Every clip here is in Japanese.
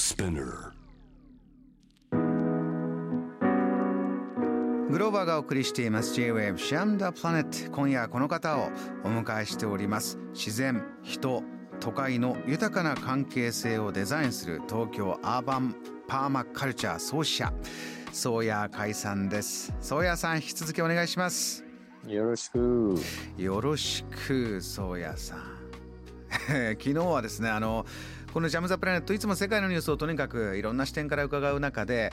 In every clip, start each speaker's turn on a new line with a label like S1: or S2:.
S1: Spinner.
S2: グローバーがお送りしています。J-Wave シャムダプラネット。今夜はこの方をお迎えしております。自然人都会の豊かな関係性をデザインする東京アーバンパーマカルチャー創始者宗谷海さんです。宗谷さん引き続きお願いします。
S3: よろしく。
S2: よろしく宗谷さん。昨日はですねあのこのジャム・ザ・プラネットいつも世界のニュースをとにかくいろんな視点から伺う中で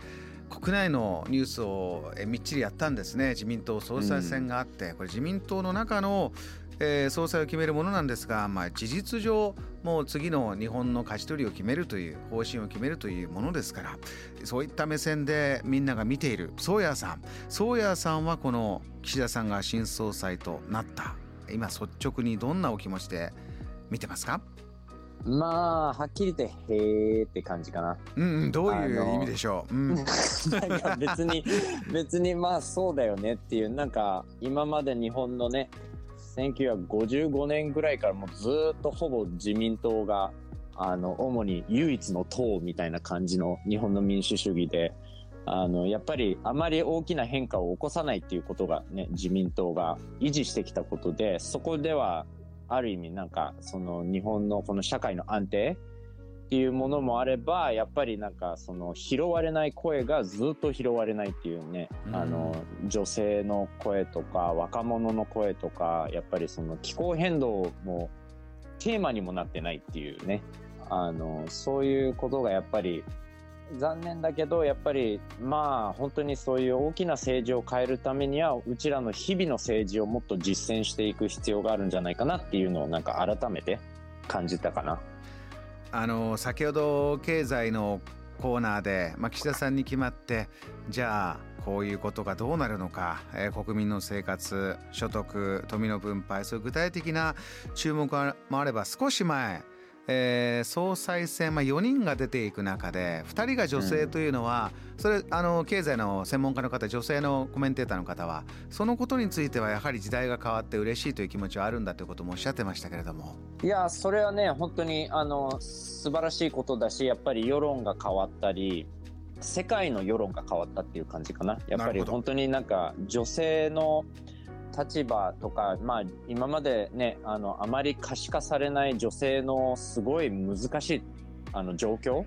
S2: 国内のニュースをえみっちりやったんですね。自民党総裁選があって、これ自民党の中の、えー総裁を決めるものなんですが、まあ、事実上もう次の日本の勝ち取りを決めるという方針を決めるというものですからそういった目線でみんなが見ている宗谷さん。宗谷さんはこの岸田さんが新総裁となった。今率直にどんなお気持ちで見てますか？
S3: まあ、はっきり言って、へーって感じかな。
S2: うんうんどういう意味でしょう、うん、
S3: なんか別に、別にまあそうだよねっていう、なんか今まで日本のね、1955年ぐらいからもうずーっとほぼ自民党が、あの、主に唯一の党みたいな感じの日本の民主主義で、あの、やっぱりあまり大きな変化を起こさないっていうことがね、自民党が維持してきたことで、そこではある意味なんかその日本のこの社会の安定っていうものもあればやっぱりなんかその拾われない声がずっと拾われないっていうね、
S2: うん。
S3: あの女性の声とか若者の声とかやっぱりその気候変動もテーマにもなってないっていうね。あのそういうことがやっぱり残念だけどやっぱりまあ本当にそういう大きな政治を変えるためにはうちらの日々の政治をもっと実践していく必要があるんじゃないかなっていうのをなんか改めて感じたかな。
S2: あの先ほど経済のコーナーで、まあ、岸田さんに決まってじゃあこういうことがどうなるのか、えー国民の生活所得富の分配そういう具体的な注目もあれば少し前、えー総裁選、まあ、4人が出ていく中で2人が女性というのは、それあの経済の専門家の方女性のコメンテーターの方はそのことについてはやはり時代が変わって嬉しいという気持ちはあるんだということもおっしゃってましたけれども。
S3: いやそれはね本当にあの素晴らしいことだしやっぱり世論が変わったり世界の世論が変わったっていう感じかな。やっぱり本当になんか女性の立場とかまあ今までねあのあまり可視化されない女性のすごい難しいあの状況っ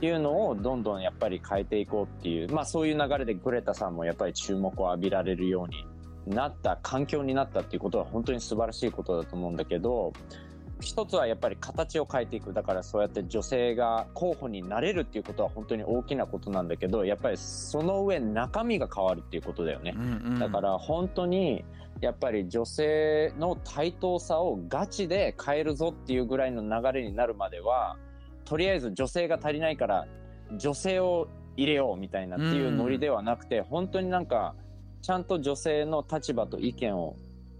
S3: ていうのをどんどんやっぱり変えていこうっていうまあそういう流れでグレタさんもやっぱり注目を浴びられるようになった環境になったっていうことは本当に素晴らしいことだと思うんだけど一つはやっぱり形を変えていくだからそうやって女性が候補になれるっていうことは本当に大きなことなんだけどやっぱりその上中身が変わるっていうことだよね
S2: う。んうん
S3: だから本当にやっぱり女性の対等さをガチで変えるぞっていうぐらいの流れになるまではとりあえず女性が足りないから女性を入れようみたいなっていうノリではなくて、本当になんかちゃんと女性の立場と意見を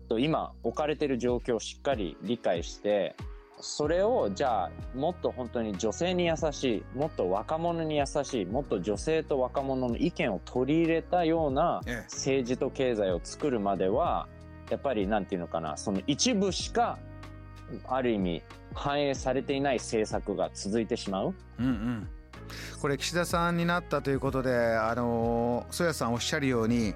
S3: と今置かれてる状況をしっかり理解してそれをじゃあもっと本当に女性に優しいもっと若者に優しいもっと女性と若者の意見を取り入れたような
S2: ええ
S3: 政治と経済を作るまではやっぱりなんていうのかなその一部しかある意味反映されていない政策が続いてしまう。
S2: うんうん、これ岸田さんになったということであの曽谷さんおっしゃるように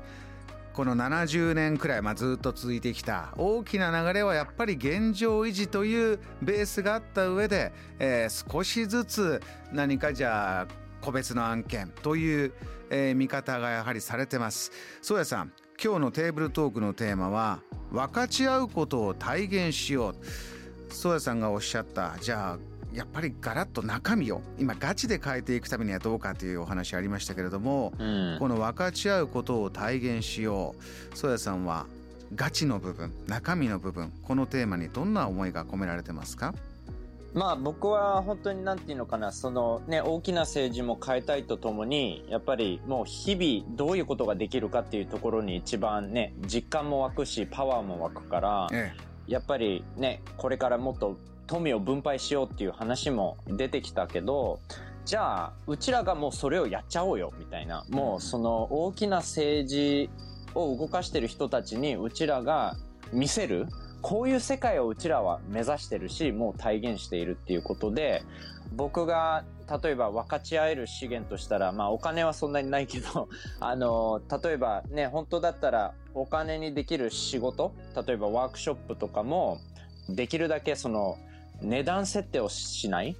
S2: この70年くらい、まあ、ずっと続いてきた大きな流れはやっぱり現状維持というベースがあった上で、えー少しずつ何かじゃあ個別の案件という、えー見方がやはりされてます。曽谷さん今日のテーブルトークのテーマは分かち合うことを体現しよう宗谷さんがおっしゃったじゃあやっぱりガラッと中身を今ガチで変えていくためにはどうかというお話ありましたけれども、
S3: うん。
S2: この分かち合うことを体現しよう。宗谷さんはガチの部分中身の部分このテーマにどんな思いが込められてますか？
S3: まあ僕は本当になんていうのかな、そのね、大きな政治も変えたいとともに、やっぱりもう日々どういうことができるかっていうところに一番ね、実感も湧くし、パワーも湧くから、
S2: え。
S3: やっぱりね、これからもっと富を分配しようっていう話も出てきたけど、じゃあ、うちらがもうそれをやっちゃおうよ、みたいな。もうその大きな政治を動かしてる人たちにうちらが見せるこういう世界をうちらは目指してるしもう体現しているっていうことで僕が例えば分かち合える資源としたら、まあお金はそんなにないけど、あの、例えばね、本当だったらお金にできる仕事、例えばワークショップとかも、できるだけその値段設定をしない？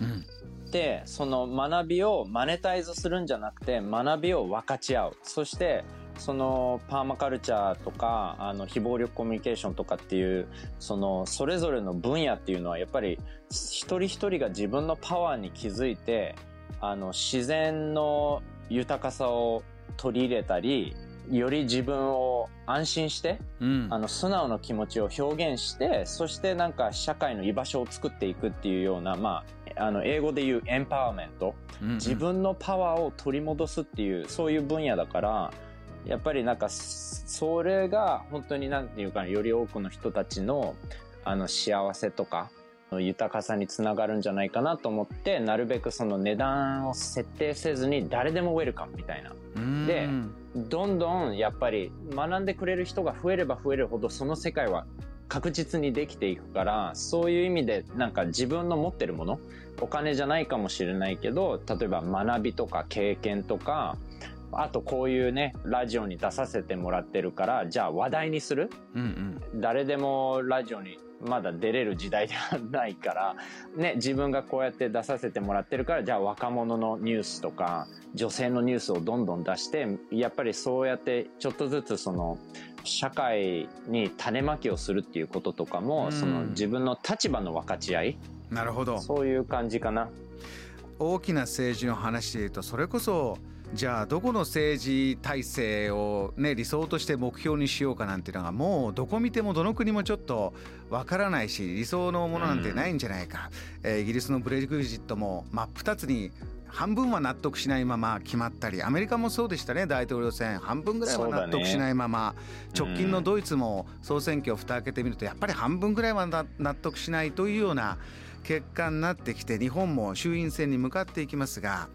S3: うん、で、その学びをマネタイズするんじゃなくて、学びを分かち合う。そして、そのパーマカルチャーとかあの非暴力コミュニケーションとかっていうそのそれぞれの分野っていうのはやっぱり一人一人が自分のパワーに気づいてあの自然の豊かさを取り入れたりより自分を安心して、うん、あの素直な気持ちを表現してそしてなんか社会の居場所を作っていくっていうようなまああの英語で言うエンパワーメント、うんうん、自分のパワーを取り戻すっていうそういう分野だからやっぱりなんか、それが本当になんていうか、より多くの人たちの、あの、幸せとか、豊かさにつながるんじゃないかなと思って、なるべくその値段を設定せずに誰でもウェルカムみたいな。で、どんどんやっぱり学んでくれる人が増えれば増えるほどその世界は確実にできていくから、そういう意味でなんか自分の持ってるもの、お金じゃないかもしれないけど、例えば学びとか経験とか、あとこういうね、ラジオに出させてもらってるから、じゃあ話題にする、うんうん、誰でもラジオにまだ出れる時代ではないから、ね、自分がこうやって出させてもらってるから、じゃあ若者のニュースとか、女性のニュースをどんどん出して、やっぱりそうやってちょっとずつその、社会に種まきをするっていうこととかも、うん、その自分の立場の分かち合い？
S2: なるほど。
S3: そういう感じかな。
S2: 大きな政治の話で言うと、それこそ、じゃあどこの政治体制を、ね、理想として目標にしようかなんていうのがもうどこ見てもどの国もちょっとわからないし理想のものなんてないんじゃないか、うん、えー、イギリスのブレグジットも真っ二つに半分は納得しないまま決まったりアメリカもそうでしたね大統領選半分ぐらいは納得しないまま、ね、直近のドイツも総選挙を蓋開けてみるとやっぱり半分ぐらいは納得しないというような結果になってきて日本も衆院選に向かっていきますが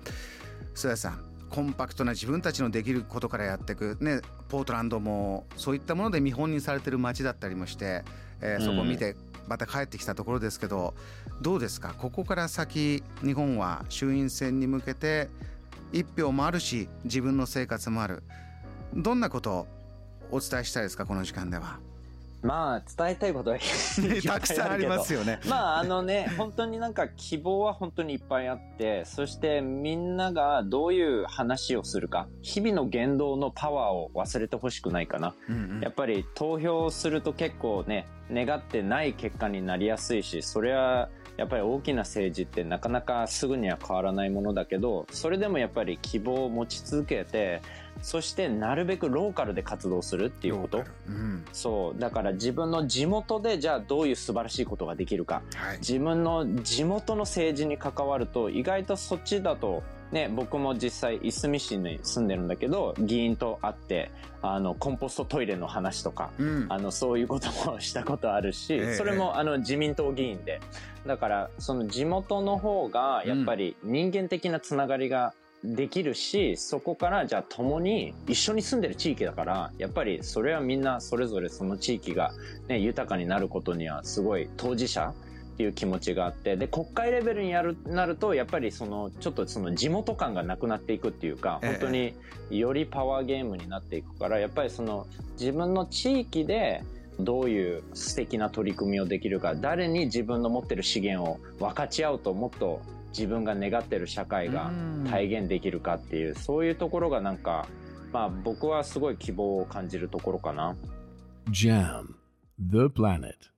S2: 曽谷さんコンパクトな自分たちのできることからやっていく、ね、ポートランドもそういったもので見本にされてる街だったりもして、えー、そこを見てまた帰ってきたところですけど、うん、どうですか？ここから先日本は衆院選に向けて一票もあるし自分の生活もある。どんなことをお伝えしたいですか？この時間では。
S3: まあ、伝えたいことは
S2: たくさんありますよね。
S3: まあ、あのね、本当になんか希望は本当にいっぱいあって、そしてみんながどういう話をするか、日々の言動のパワーを忘れてほしくないかな。うんうん、やっぱり投票すると結構ね、願ってない結果になりやすいし、それはやっぱり大きな政治ってなかなかすぐには変わらないものだけど、それでもやっぱり希望を持ち続けて、そしてなるべくローカルで活動するっていうこと、うん、そう。だから自分の地元でじゃあどういう素晴らしいことができるか、はい、自分の地元の政治に関わると意外とそっちだとね、僕も実際、いすみ市に住んでるんだけど、議員と会って、あの、コンポストトイレの話とか、うん、あの、そういうこともしたことあるし、えそれも、あの、自民党議員で。だから、その地元の方が、やっぱり人間的なつながりができるし、そこからじゃあ共に一緒に住んでる地域だから、やっぱりそれはみんなそれぞれその地域がね、豊かになることにはすごい当事者っていう気持ちがあって、で、国会レベルにやる、なると、やっぱりその、ちょっとその地元感がなくなっていくっていうか、本当によりパワーゲームになっていくから、やっぱりその自分の地域で、どういう素敵な取り組みをできるか、誰に自分の持ってる資源を分かち合うともっと自分が願ってる社会が体現できるかっていう、そういうところがなんか、まあ僕はすごい希望を感じるところかな。JAM The Planet